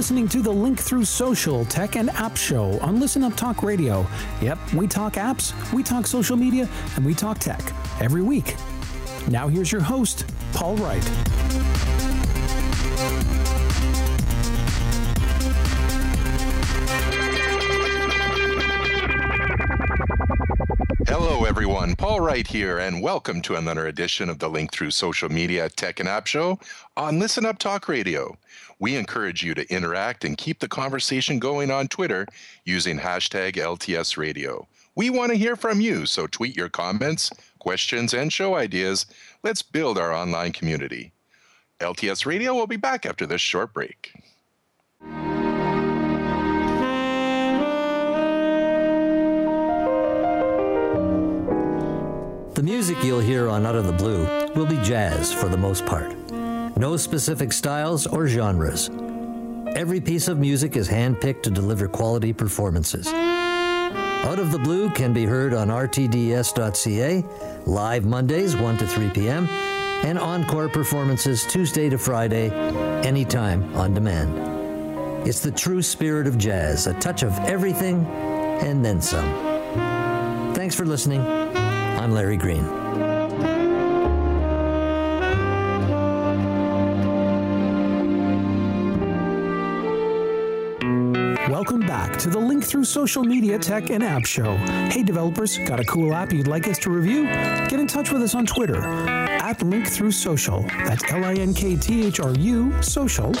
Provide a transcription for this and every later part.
listening to the Link Through Social Tech and App Show on Listen Up Talk Radio. Yep, we talk apps, we talk social media, and we talk tech every week. Now here's your host, Paul Wright. Everyone. Paul Wright here, and welcome to another edition of the Link Through Social Media Tech and App Show on Listen Up Talk Radio. We encourage you to interact and keep the conversation going on Twitter using hashtag LTS Radio. We want to hear from you, so tweet your comments, questions, and show ideas. Let's build our online community. LTS Radio will be back after this short break. The music you'll hear on Out of the Blue will be jazz for the most part. No specific styles or genres. Every piece of music is handpicked to deliver quality performances. Out of the Blue can be heard on rtds.ca, live Mondays 1 to 3 p.m., and encore performances Tuesday to Friday, anytime on demand. It's the true spirit of jazz, a touch of everything and then some. Thanks for listening. I'm Larry Green. Welcome back to the Link Through Social Media Tech and App Show. Hey, developers, got a cool app you'd like us to review? Get in touch with us on Twitter at Link Through Social. That's L I N K T H R U Social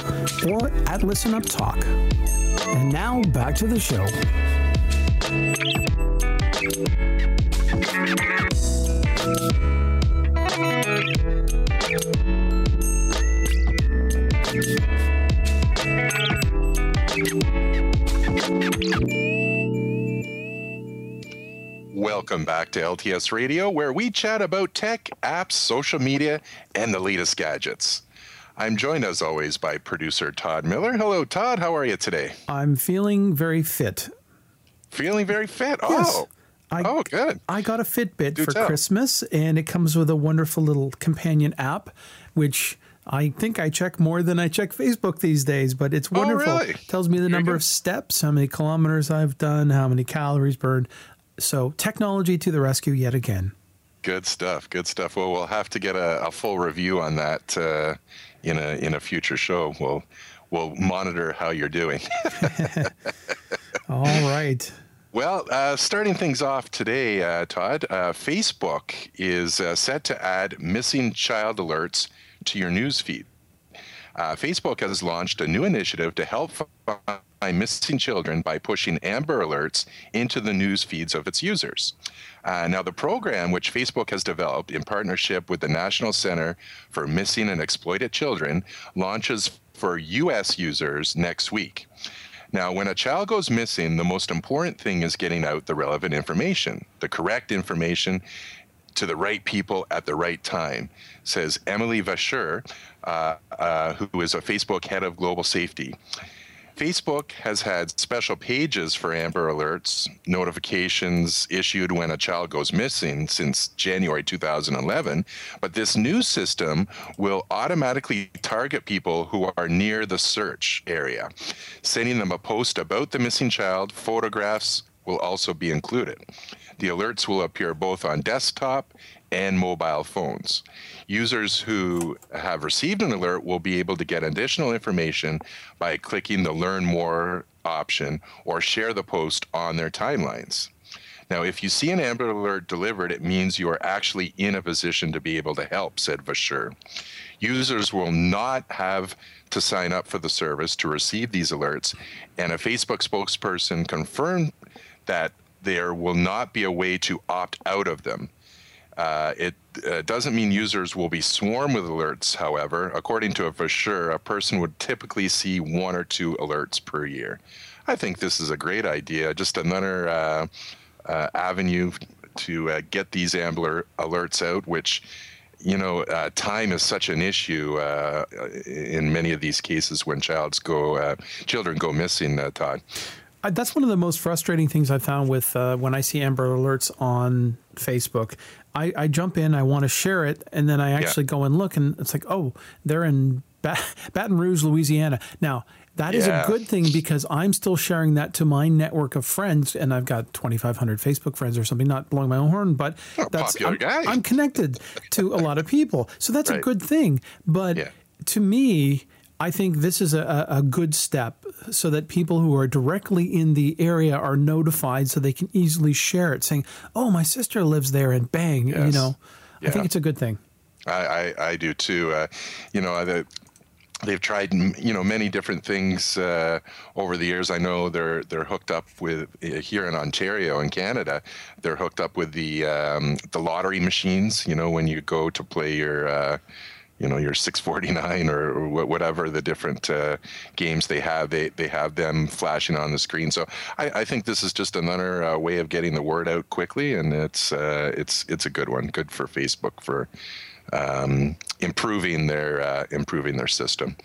or at Listen Up Talk. And now back to the show. Welcome back to LTS Radio, where we chat about tech, apps, social media, and the latest gadgets. I'm joined, as always, by producer Todd Miller. Hello, Todd. How are you today? I'm feeling very fit. Feeling very fit. Yes. Oh, I, oh, good. I got a Fitbit Do for tell. Christmas, and it comes with a wonderful little companion app, which I think I check more than I check Facebook these days. But it's wonderful. Oh, really? Tells me the Very number of steps, how many kilometers I've done, how many calories burned. So technology to the rescue yet again. Good stuff. Good stuff. Well, we'll have to get a, a full review on that uh, in a in a future show. We'll we'll monitor how you're doing. All right. Well, uh, starting things off today, uh, Todd, uh, Facebook is uh, set to add missing child alerts to your news feed. Uh, Facebook has launched a new initiative to help find missing children by pushing Amber Alerts into the news feeds of its users. Uh, now, the program, which Facebook has developed in partnership with the National Center for Missing and Exploited Children, launches for U.S. users next week. Now, when a child goes missing, the most important thing is getting out the relevant information, the correct information to the right people at the right time, says Emily Vacher, uh, uh, who is a Facebook head of global safety. Facebook has had special pages for Amber Alerts, notifications issued when a child goes missing since January 2011. But this new system will automatically target people who are near the search area, sending them a post about the missing child. Photographs will also be included. The alerts will appear both on desktop and mobile phones. Users who have received an alert will be able to get additional information by clicking the Learn More option or share the post on their timelines. Now, if you see an Amber Alert delivered, it means you are actually in a position to be able to help, said Vacher. Users will not have to sign up for the service to receive these alerts, and a Facebook spokesperson confirmed that there will not be a way to opt out of them. Uh, it uh, doesn't mean users will be swarmed with alerts, however. According to a for sure, a person would typically see one or two alerts per year. I think this is a great idea. Just another uh, uh, avenue to uh, get these Amber alerts out, which you know, uh, time is such an issue in many of these cases when childs go, children go missing. Todd. That's one of the most frustrating things I found with uh, when I see Amber Alerts on Facebook. I, I jump in, I want to share it, and then I actually go and look, and it's like, oh, they're in ba- Baton Rouge, Louisiana. Now, That is Yeah. a good thing because I'm still sharing that to my network of friends, and I've got 2,500 Facebook friends or something. Not blowing my own horn, but Oh, that's I'm. I'm connected to a lot of people, so that's a good thing. But Yeah. to me, I think this is a, a good step so that people who are directly in the area are notified, so they can easily share it, saying, "Oh, my sister lives there," and bang, you Yes. know. I think it's a good thing. I, I, I do too. Uh, you know, the, they've tried you know many different things uh, over the years. I know they're they're hooked up with uh, here in Ontario in Canada. They're hooked up with the um, the lottery machines. You know, when you go to play your. Uh, you know your 649 or, whatever the different uh, games they have they they have them flashing on the screen so i, I think this is just another uh, way of getting the word out quickly and it's uh, it's it's a good one good for facebook for um, improving their uh, improving their system.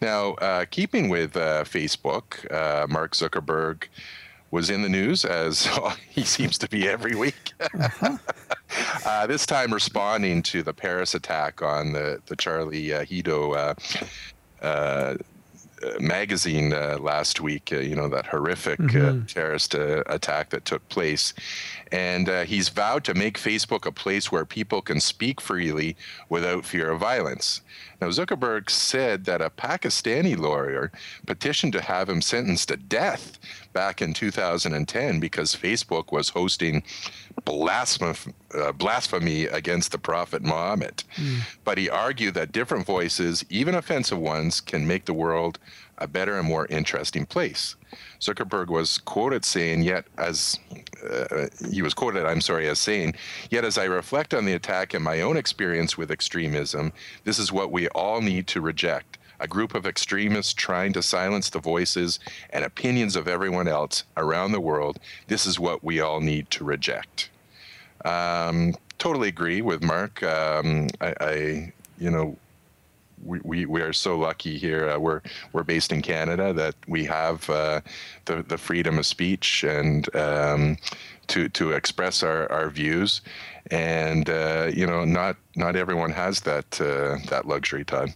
Now, uh, keeping with uh, Facebook, Mark Zuckerberg was in the news as he seems to be every week. uh, this time, responding to the Paris attack on the the Charlie uh, Hebdo. Uh, uh, uh, magazine uh, last week, uh, you know, that horrific uh, terrorist uh, attack that took place. And uh, he's vowed to make Facebook a place where people can speak freely without fear of violence. Now, Zuckerberg said that a Pakistani lawyer petitioned to have him sentenced to death back in 2010 because Facebook was hosting blasphemy, uh, blasphemy against the Prophet Muhammad. But he argued that different voices, even offensive ones, can make the world a better and more interesting place. Zuckerberg was quoted saying, yet as uh, he was quoted, I'm sorry, as saying, yet as I reflect on the attack and my own experience with extremism, this is what we all need to reject. A group of extremists trying to silence the voices and opinions of everyone else around the world. This is what we all need to reject. Um, totally agree with Mark. Um, I, I, you know, we, we, we are so lucky here. Uh, we're we're based in Canada that we have uh, the the freedom of speech and um, to to express our, our views, and uh, you know not not everyone has that uh, that luxury. Todd.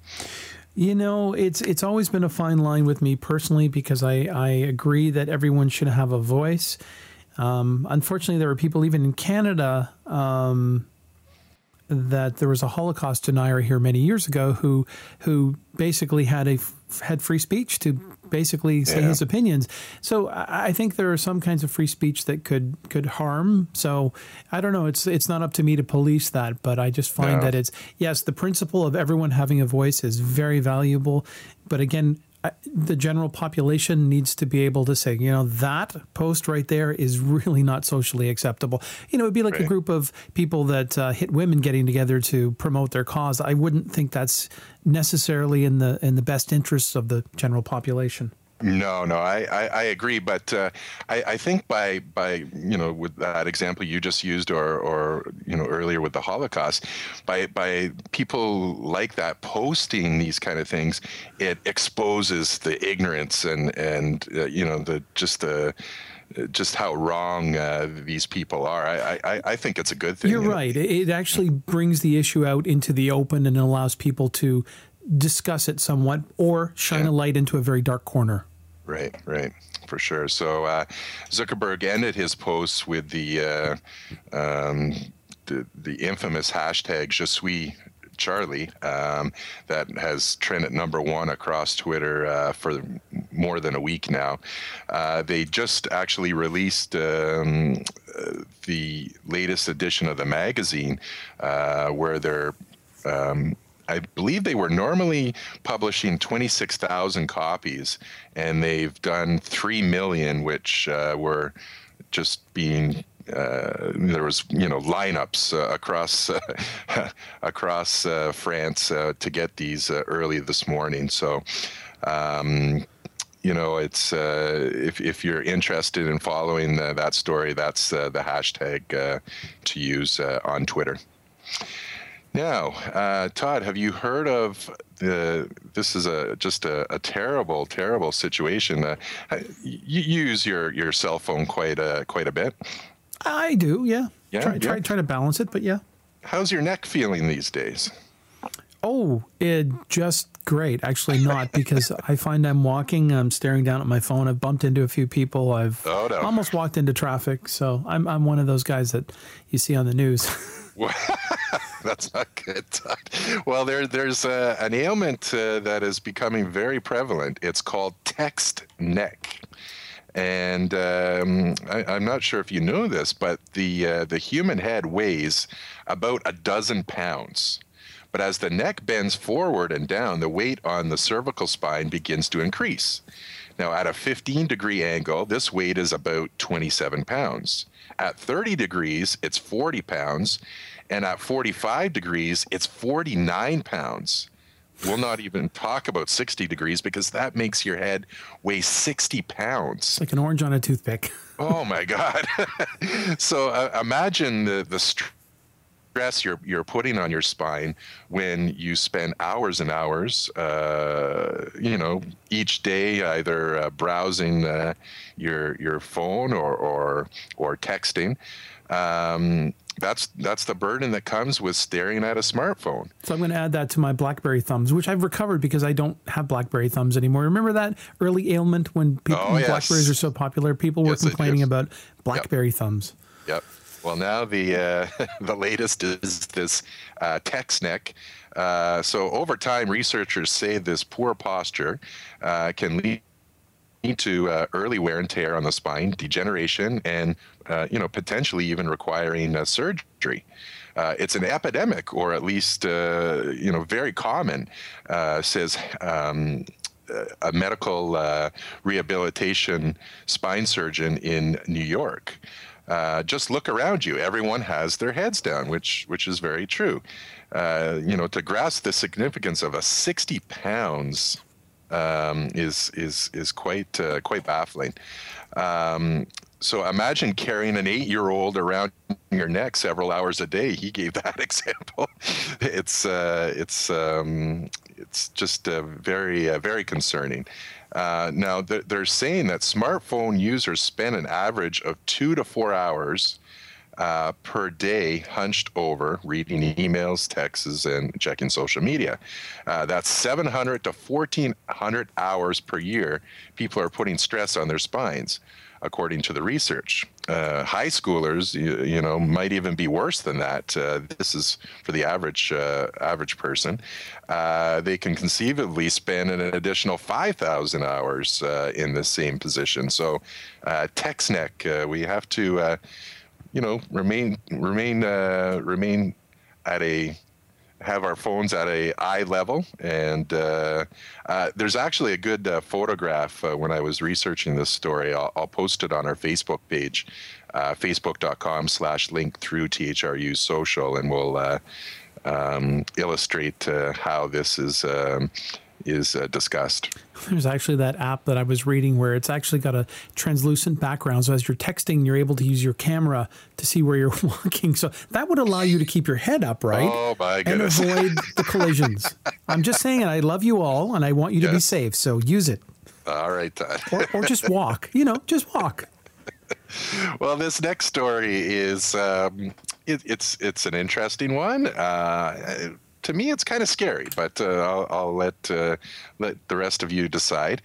You know, it's it's always been a fine line with me personally because I, I agree that everyone should have a voice. Um, unfortunately, there are people even in Canada um, that there was a Holocaust denier here many years ago who who basically had a had free speech to basically say Yeah. his opinions. So I think there are some kinds of free speech that could could harm. So I don't know. It's it's not up to me to police that, but I just find No. that it's yes, the principle of everyone having a voice is very valuable. But again, the general population needs to be able to say, you know, that post right there is really not socially acceptable. You know, it'd be like a group of people that uh, hit women getting together to promote their cause. I wouldn't think that's necessarily in the in the best interests of the general population. No, no, I, I, I agree, but uh, I, I think by by you know with that example you just used, or or you know earlier with the Holocaust, by by people like that posting these kind of things, it exposes the ignorance and and uh, you know the just the just how wrong uh, these people are. I, I I think it's a good thing. You're right. It it actually brings the issue out into the open and allows people to discuss it somewhat or shine Yeah. a light into a very dark corner. Right, right, for sure. So uh, Zuckerberg ended his posts with the uh, um, the, the infamous hashtag "Je suis Charlie" um, that has trended number one across Twitter uh, for more than a week now. Uh, they just actually released. Um, the latest edition of the magazine, uh, where they're um, I believe they were normally publishing 26,000 copies, and they've done 3 million, which uh, were just being. Uh, there was, you know, lineups uh, across uh, across France uh, to get these uh, early this morning. So, um, you know, it's uh, if if you're interested in following uh, that story, that's the hashtag to use on Twitter. Now, uh, Todd, have you heard of the? This is a just a, a terrible, terrible situation. Uh, you use your, your cell phone quite a quite a bit. I do, yeah. Yeah, try, yeah. try try to balance it, but yeah. How's your neck feeling these days? Oh, it just great. Actually, not because I find I'm walking, I'm staring down at my phone. I've bumped into a few people. I've oh, no. almost walked into traffic. So I'm I'm one of those guys that you see on the news. That's not good. Well, there there's uh, an ailment uh, that is becoming very prevalent. It's called text neck. And um, I, am not sure if you know this, but the uh, the human head weighs about a dozen pounds. But as the neck bends forward and down, the weight on the cervical spine begins to increase. Now, at a 15 degree angle, this weight is about 27 pounds. At 30 degrees, it's 40 pounds. And at 45 degrees, it's 49 pounds. We'll not even talk about 60 degrees because that makes your head weigh 60 pounds. It's like an orange on a toothpick. oh my God. so uh, imagine the, the stress you're, you're putting on your spine when you spend hours and hours, uh, you know, each day either uh, browsing uh, your, your phone or, or, or texting. Um, that's that's the burden that comes with staring at a smartphone. So I'm going to add that to my BlackBerry thumbs, which I've recovered because I don't have BlackBerry thumbs anymore. Remember that early ailment when people oh, yes. Blackberries are so popular? People were yes, complaining about BlackBerry yep. thumbs. Yep. Well, now the uh, the latest is this uh, text neck. Uh, so over time, researchers say this poor posture uh, can lead to uh, early wear and tear on the spine, degeneration, and uh, you know potentially even requiring surgery. Uh, it's an epidemic, or at least uh, you know very common, says. Um, a medical rehabilitation spine surgeon in New York. Just look around you. Everyone has their heads down, which which is very true. you know, to grasp the significance of a 60 pounds um, is is is quite uh, quite baffling. Um, so imagine carrying an eight-year-old around your neck several hours a day. He gave that example. It's uh, it's um, it's just uh, very uh, very concerning. Uh, now they're saying that smartphone users spend an average of two to four hours uh, per day hunched over reading emails, texts, and checking social media. Uh, that's 700 to 1400 hours per year. People are putting stress on their spines, according to the research. Uh, high schoolers, you, you, know, might even be worse than that. Uh, this is for the average uh, average person. Uh, they can conceivably spend an additional 5,000 hours in the same position. So, text neck, we have to you know, remain remain uh, remain at a have our phones at a eye level. And uh, uh, there's actually a good uh, photograph uh, when I was researching this story. I'll, I'll post it on our Facebook page, uh, facebook.com slash link through THRU social, and we'll uh, um, illustrate how this is um, is uh, discussed. There's actually that app that I was reading where it's actually got a translucent background. So as you're texting, you're able to use your camera to see where you're walking. So that would allow you to keep your head up, right? Oh my goodness! And avoid the collisions. I'm just saying, I love you all, and I want you to be safe. So use it. All right, Todd. or, or just walk. You know, just walk. well, this next story is um, it, it's it's an interesting one. Uh, to me, it's kind of scary, but uh, I'll, I'll, let uh, let the rest of you decide.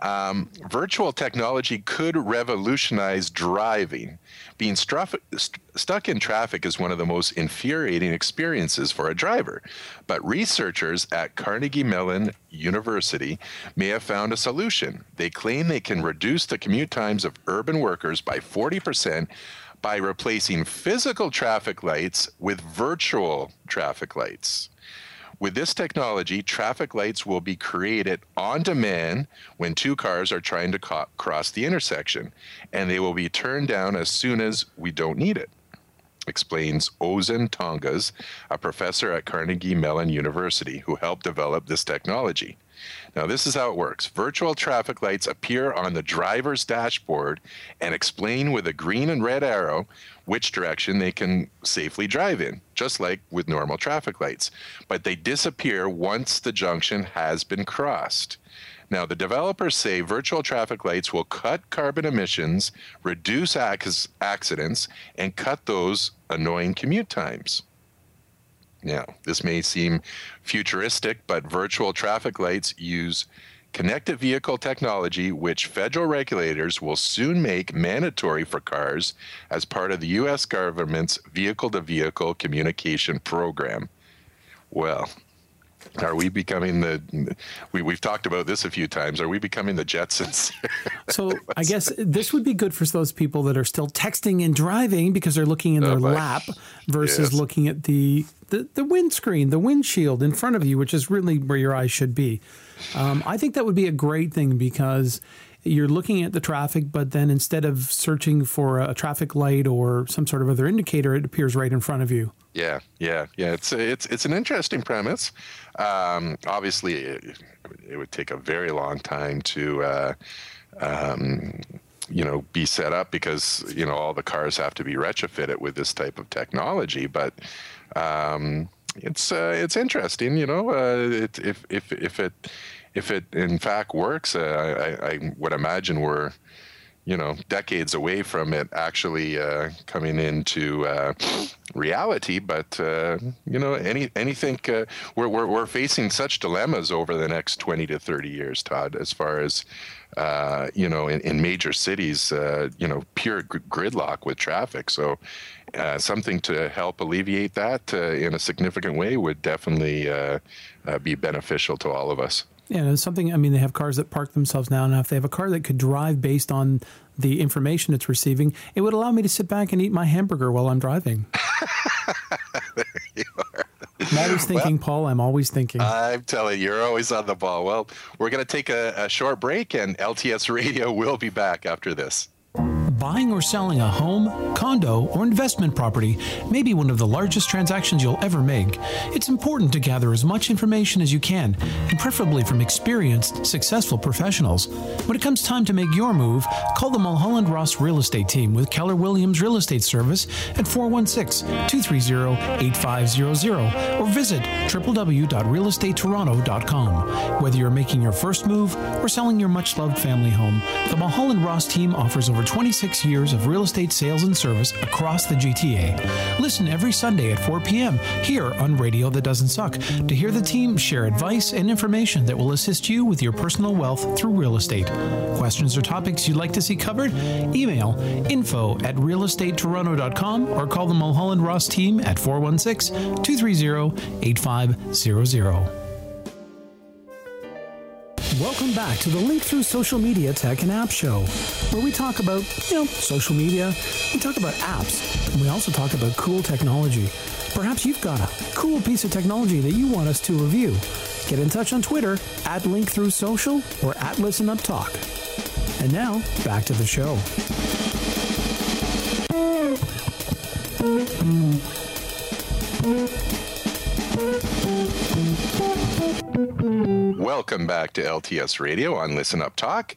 Um, virtual technology could revolutionize driving. Being struff, st- stuck in traffic is one of the most infuriating experiences for a driver, but researchers at Carnegie Mellon University may have found a solution. They claim they can reduce the commute times of urban workers by 40 percent by replacing physical traffic lights with virtual traffic lights. With this technology, traffic lights will be created on demand when two cars are trying to co- cross the intersection, and they will be turned down as soon as we don't need it. Explains Ozan Tonguz, a professor at Carnegie Mellon University who helped develop this technology. Now, this is how it works virtual traffic lights appear on the driver's dashboard and explain with a green and red arrow which direction they can safely drive in, just like with normal traffic lights. But they disappear once the junction has been crossed. Now, the developers say virtual traffic lights will cut carbon emissions, reduce ac- accidents, and cut those annoying commute times. Now, this may seem futuristic, but virtual traffic lights use connected vehicle technology, which federal regulators will soon make mandatory for cars as part of the U.S. government's vehicle to vehicle communication program. Well, are we becoming the we, we've talked about this a few times. Are we becoming the jetsons? So i guess this would be good for those people that are still texting and driving because they're looking in their oh, lap versus yes. looking at the, the the windscreen the windshield in front of you which is really where your eyes should be. Um, i think that would be a great thing because you're looking at the traffic, but then instead of searching for a traffic light or some sort of other indicator, it appears right in front of you. Yeah, yeah, yeah. It's it's it's an interesting premise. Um, obviously, it, it, would take a very long time to. Uh, um, you know, be set up because you know all the cars have to be retrofitted with this type of technology. But um, it's uh, it's interesting, you know. Uh, it, if if if it if it in fact works, uh, I, I, would imagine we're, you know, decades away from it actually uh, coming into uh, reality. But uh, you know, any anything uh, we're, we're we're facing such dilemmas over the next twenty to thirty years, Todd, as far as uh, you know, in, in major cities, you know, pure gridlock with traffic. So. something to help alleviate that in a significant way would definitely be beneficial to all of us. Yeah, something. I mean, they have cars that park themselves now. Now, if they have a car that could drive based on the information it's receiving, it would allow me to sit back and eat my hamburger while I'm driving. there you are. I'm always thinking, well, Paul. I'm always thinking. I'm telling you, you're always on the ball. Well, we're going to take a, a short break, and LTS Radio will be back after this. Buying or selling a home, condo, or investment property may be one of the largest transactions you'll ever make. It's important to gather as much information as you can, and preferably from experienced, successful professionals. When it comes time to make your move, call the Mulholland Ross Real Estate Team with Keller Williams Real Estate Service at 416 230 8500 or visit www.realestatetoronto.com. Whether you're making your first move or selling your much loved family home, the Mulholland Ross team offers over 26 years of real estate sales and service across the GTA. Listen every Sunday at 4 p.m. here on Radio That Doesn't Suck to hear the team share advice and information that will assist you with your personal wealth through real estate. Questions or topics you'd like to see covered? Email info at realestatetoronto.com or call the Mulholland Ross team at 416 230 8500. Welcome back to the Link Through Social Media Tech and App Show, where we talk about, you know, social media, we talk about apps, and we also talk about cool technology. Perhaps you've got a cool piece of technology that you want us to review. Get in touch on Twitter at Link Through Social or at Listen Up Talk. And now, back to the show. Welcome back to LTS Radio on Listen Up Talk.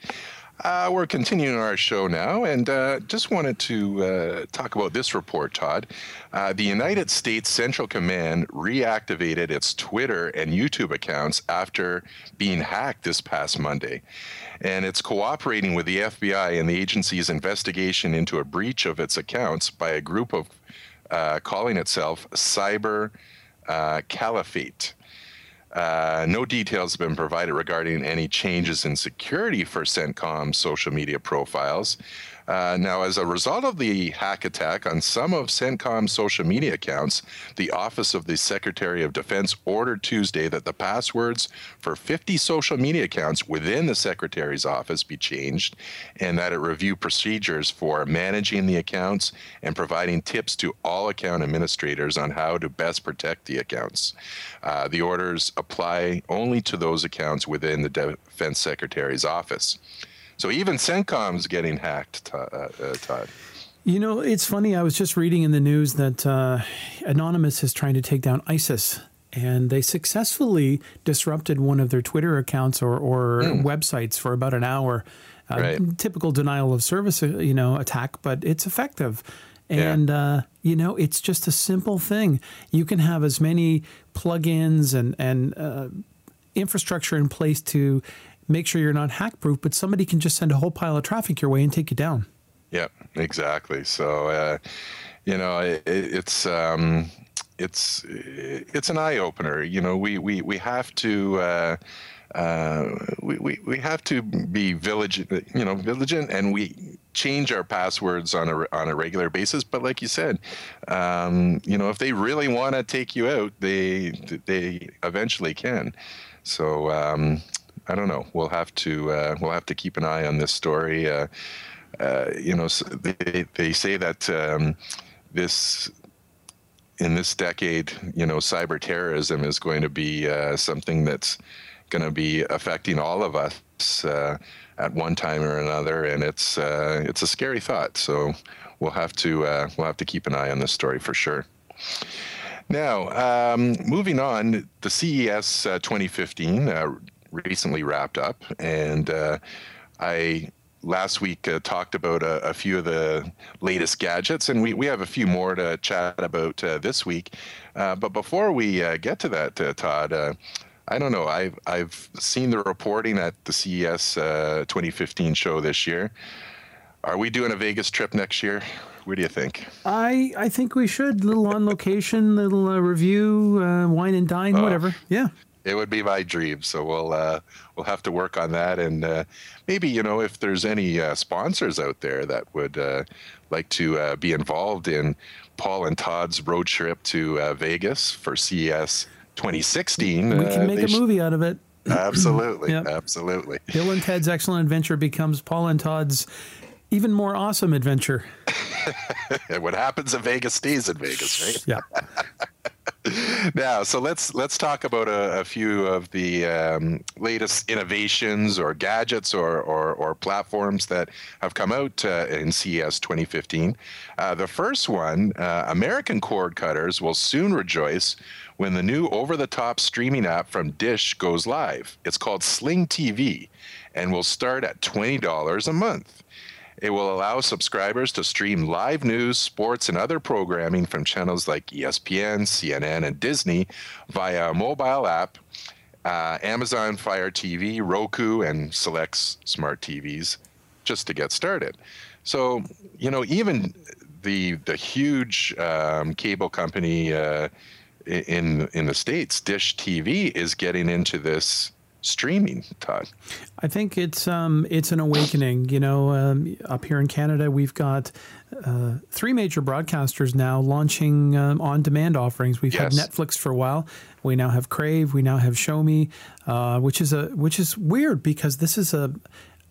Uh, we're continuing our show now, and uh, just wanted to uh, talk about this report, Todd. Uh, the United States Central Command reactivated its Twitter and YouTube accounts after being hacked this past Monday. And it's cooperating with the FBI and the agency's investigation into a breach of its accounts by a group of uh, calling itself Cyber uh, Caliphate. Uh, no details have been provided regarding any changes in security for CENTCOM's social media profiles, uh, now, as a result of the hack attack on some of CENTCOM's social media accounts, the Office of the Secretary of Defense ordered Tuesday that the passwords for 50 social media accounts within the Secretary's office be changed and that it review procedures for managing the accounts and providing tips to all account administrators on how to best protect the accounts. Uh, the orders apply only to those accounts within the Defense Secretary's office. So even CENTCOM's getting hacked, uh, uh, Todd. You know, it's funny. I was just reading in the news that uh, Anonymous is trying to take down ISIS, and they successfully disrupted one of their Twitter accounts or, or mm. websites for about an hour. Uh, right. Typical denial of service, uh, you know, attack, but it's effective. And yeah. uh, you know, it's just a simple thing. You can have as many plugins and and uh, infrastructure in place to make sure you're not hack proof, but somebody can just send a whole pile of traffic your way and take you down. Yeah, exactly. So, uh, you know, it, it's, um, it's it's an eye opener. You know, we we we have to. Uh, uh, we, we, we have to be vigilant, you know, vigilant, and we change our passwords on a on a regular basis. But like you said, um, you know, if they really want to take you out, they they eventually can. So um, I don't know. We'll have to uh, we'll have to keep an eye on this story. Uh, uh you know, they they say that um, this in this decade, you know, cyber terrorism is going to be uh, something that's going to be affecting all of us uh, at one time or another, and it's uh, it's a scary thought. So we'll have to we'll have to keep an eye on this story for sure. Now, um, moving on, the CES uh, 2015 uh, recently wrapped up, and uh, I last week uh, talked about a, a, few of the latest gadgets, and we, we have a few more to chat about uh, this week. Uh, but before we uh, get to that, Todd, I don't know. I've I've seen the reporting at the CES uh, 2015 show this year. Are we doing a Vegas trip next year? What do you think? I I think we should. Little on location, little uh, review, uh, wine and dine, oh, whatever. Yeah. It would be my dream. So we'll uh, we'll have to work on that, and uh, maybe you know if there's any uh, sponsors out there that would like to be involved in Paul and Todd's road trip to Vegas for CES 2016. We can uh, make a movie sh- out of it. Absolutely, yep. absolutely. Bill and Ted's Excellent Adventure becomes Paul and Todd's even more awesome adventure. what happens in Vegas stays in Vegas, right? Yeah. now, so let's let's talk about a, a few of the um, latest innovations or gadgets or, or, or platforms that have come out uh, in CES 2015. Uh, the first one, uh, American cord cutters will soon rejoice when the new over-the-top streaming app from Dish goes live. It's called Sling TV, and will start at twenty dollars a month. It will allow subscribers to stream live news, sports, and other programming from channels like ESPN, CNN, and Disney via a mobile app, uh, Amazon Fire TV, Roku, and select smart TVs just to get started. So, you know, even the the huge um, cable company uh, in in the states, Dish TV, is getting into this streaming, Todd? I think it's um, it's an awakening. You know, um, up here in Canada, we've got uh, three major broadcasters now launching um, on-demand offerings. We've yes. had Netflix for a while. We now have Crave. We now have Shomi, uh, which is a which is weird because this is a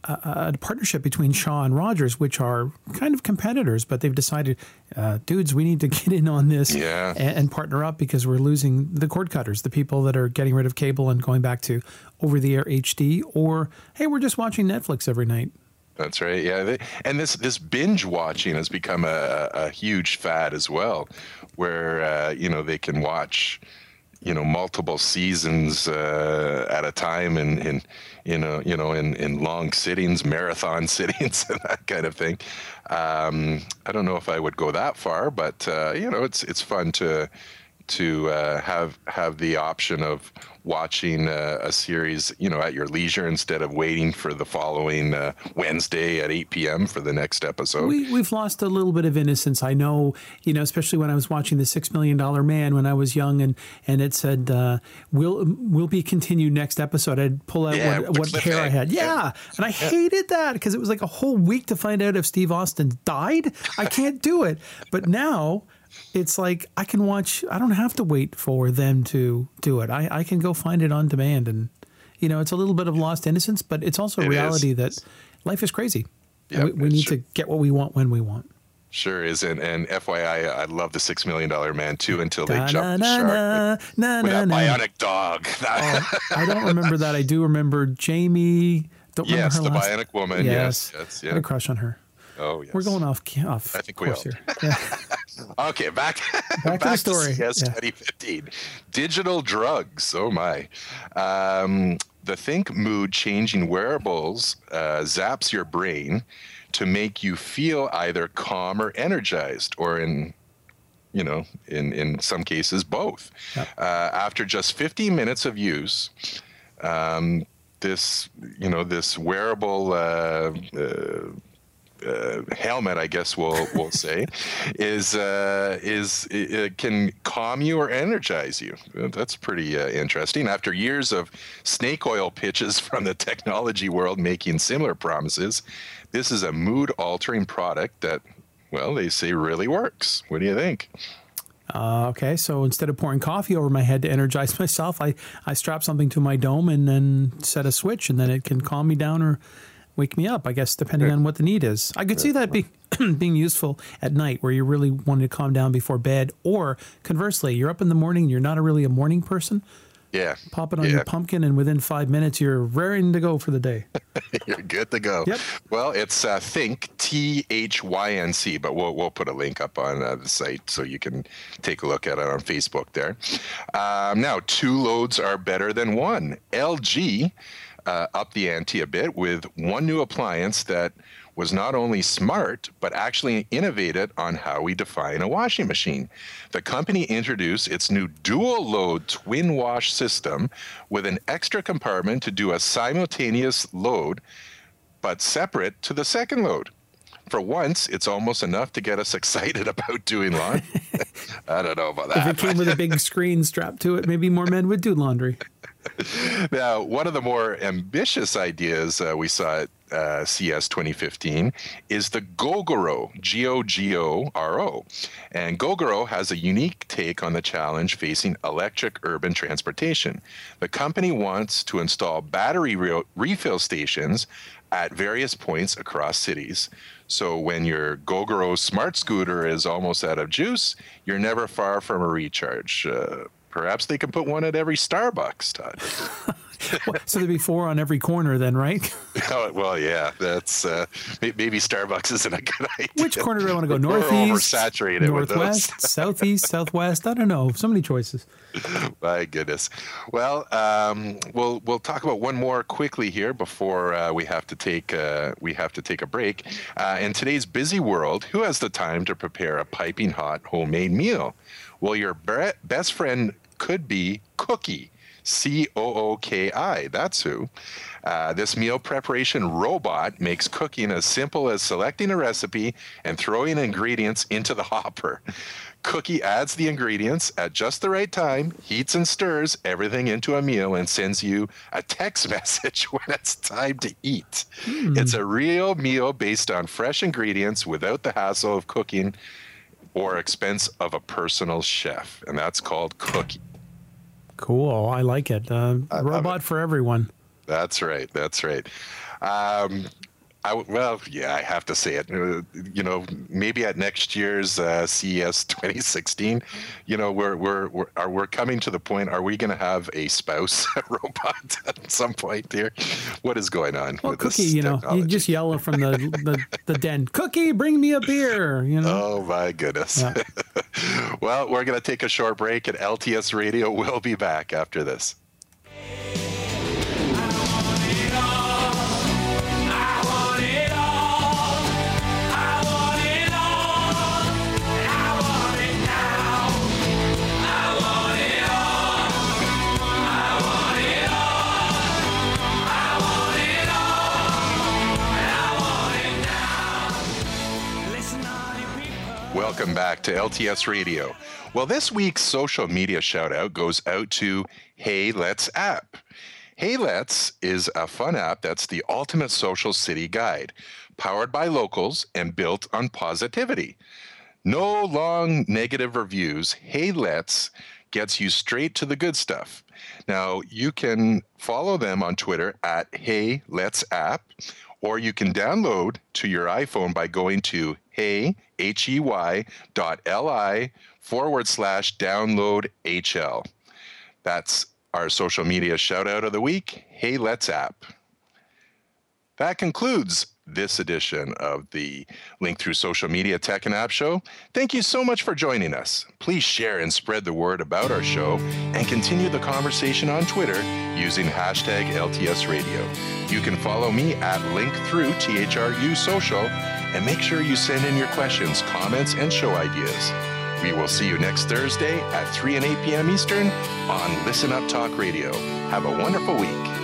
a, a, partnership between Shaw and Rogers, which are kind of competitors, but they've decided, uh, dudes, we need to get in on this yeah. and, and, partner up because we're losing the cord cutters, the people that are getting rid of cable and going back to over the air HD, or hey, we're just watching Netflix every night. That's right. Yeah, and this this binge watching has become a, a huge fad as well, where uh, you know they can watch you know multiple seasons uh, at a time and in you know you know in, in long sittings marathon sittings and that kind of thing. Um, I don't know if I would go that far but uh, you know it's it's fun to to uh, have have the option of watching uh, a series, you know, at your leisure instead of waiting for the following uh, Wednesday at 8 p.m. for the next episode. We, have lost a little bit of innocence. I know, you know, especially when I was watching the Six Million Dollar Man when I was young, and and it said uh, will will be continued next episode. I'd pull out yeah, what, what hair I had. Yeah, yeah. and I yeah. hated that because it was like a whole week to find out if Steve Austin died. I can't do it. But now it's like I can watch. I don't have to wait for them to do it. I, I can go find it on demand, and you know, it's a little bit of lost innocence, but it's also it reality is. that life is crazy. Yep, we, we need to get what we want when we want. Sure is, and, and FYI, I love the Six Million Dollar Man too until they jump the shark with, with that bionic dog. oh, I don't remember that. I do remember Jaime. Don't yes, remember the last... bionic woman. Yes, yes, yes yeah. I had a crush on her. Oh, yes. We're going off off. I think we are. Here. Yeah. okay, back back, back to the story. Yes, yeah. 2015. Digital drugs. Oh my. Um, the Thync mood changing wearables uh, zaps your brain to make you feel either calm or energized, or in you know, in in some cases both. Uh, after just 15 minutes of use. Um, this you know this wearable uh, uh, uh, helmet, I guess we'll we'll say, is uh, is it can calm you or energize you. That's pretty uh, interesting. After years of snake oil pitches from the technology world making similar promises, this is a mood altering product that, well, they say really works. What do you think? Uh, okay, so instead of pouring coffee over my head to energize myself, I, I strap something to my dome and then set a switch, and then it can calm me down or wake me up, I guess, depending on what the need is. I could see that being, being useful at night where you really wanted to calm down before bed, or conversely, you're up in the morning, you're not a really a morning person. Yeah. Pop it on yeah. your pumpkin, and within five minutes, you're raring to go for the day. you're good to go. Yep. Well, it's uh, Thync T H Y N C, but we'll we'll put a link up on uh, the site so you can take a look at it on Facebook there. Um, now, two loads are better than one. LG uh, up the ante a bit with one new appliance that was not only smart, but actually innovated on how we define a washing machine. The company introduced its new dual load twin wash system with an extra compartment to do a simultaneous load, but separate to the second load. For once, it's almost enough to get us excited about doing laundry. I don't know about that. If it came with a big screen strapped to it, maybe more men would do laundry. now, one of the more ambitious ideas uh, we saw at uh, CES 2015 is the Gogoro, G O G O R O. And Gogoro has a unique take on the challenge facing electric urban transportation. The company wants to install battery re- refill stations at various points across cities. So when your Gogoro smart scooter is almost out of juice, you're never far from a recharge. Uh, perhaps they can put one at every Starbucks, Todd. so there'd be four on every corner then, right? oh, well, yeah, that's uh, maybe Starbucks isn't a good idea. Which corner do I want to go? Northeast, northwest, southeast, southwest. I don't know. So many choices. My goodness. Well, um, we'll we'll talk about one more quickly here before uh, we have to take uh, we have to take a break. Uh, in today's busy world, who has the time to prepare a piping hot homemade meal? Well, your best friend could be Cooki. C O O K I. That's who. Uh, this meal preparation robot makes cooking as simple as selecting a recipe and throwing ingredients into the hopper. Cooki adds the ingredients at just the right time, heats and stirs everything into a meal, and sends you a text message when it's time to eat. Hmm. It's a real meal based on fresh ingredients without the hassle of cooking or expense of a personal chef, and that's called Cooki. Cool. I like it. Uh, robot for everyone. That's right. That's right. Um, I, well, yeah, I have to say it. Uh, you know, maybe at next year's uh, CES 2016, you know, we're we're we're are we're coming to the point. Are we going to have a spouse robot at some point here? What is going on? Well, Cooki, you know, you just yell from the, the the den. Cooki, bring me a beer. You know. Oh my goodness. Yeah. well, we're going to take a short break, and LTS Radio will be back after this. Welcome back to LTS Radio. Well, this week's social media shout out goes out to Hey Let's app. Hey Let's is a fun app that's the ultimate social city guide, powered by locals and built on positivity. No long negative reviews. Hey Let's gets you straight to the good stuff. Now, you can follow them on Twitter at Hey Let's app or you can download to your iPhone by going to hey, H-E-Y dot L-I forward slash download HL. That's our social media shout out of the week. Hey, let's app. That concludes this edition of the Link Through Social Media Tech and App Show. Thank you so much for joining us. Please share and spread the word about our show and continue the conversation on Twitter using hashtag LTS Radio. You can follow me at Link Through THRU Social and make sure you send in your questions, comments, and show ideas. We will see you next Thursday at 3 and 8 p.m. Eastern on Listen Up Talk Radio. Have a wonderful week.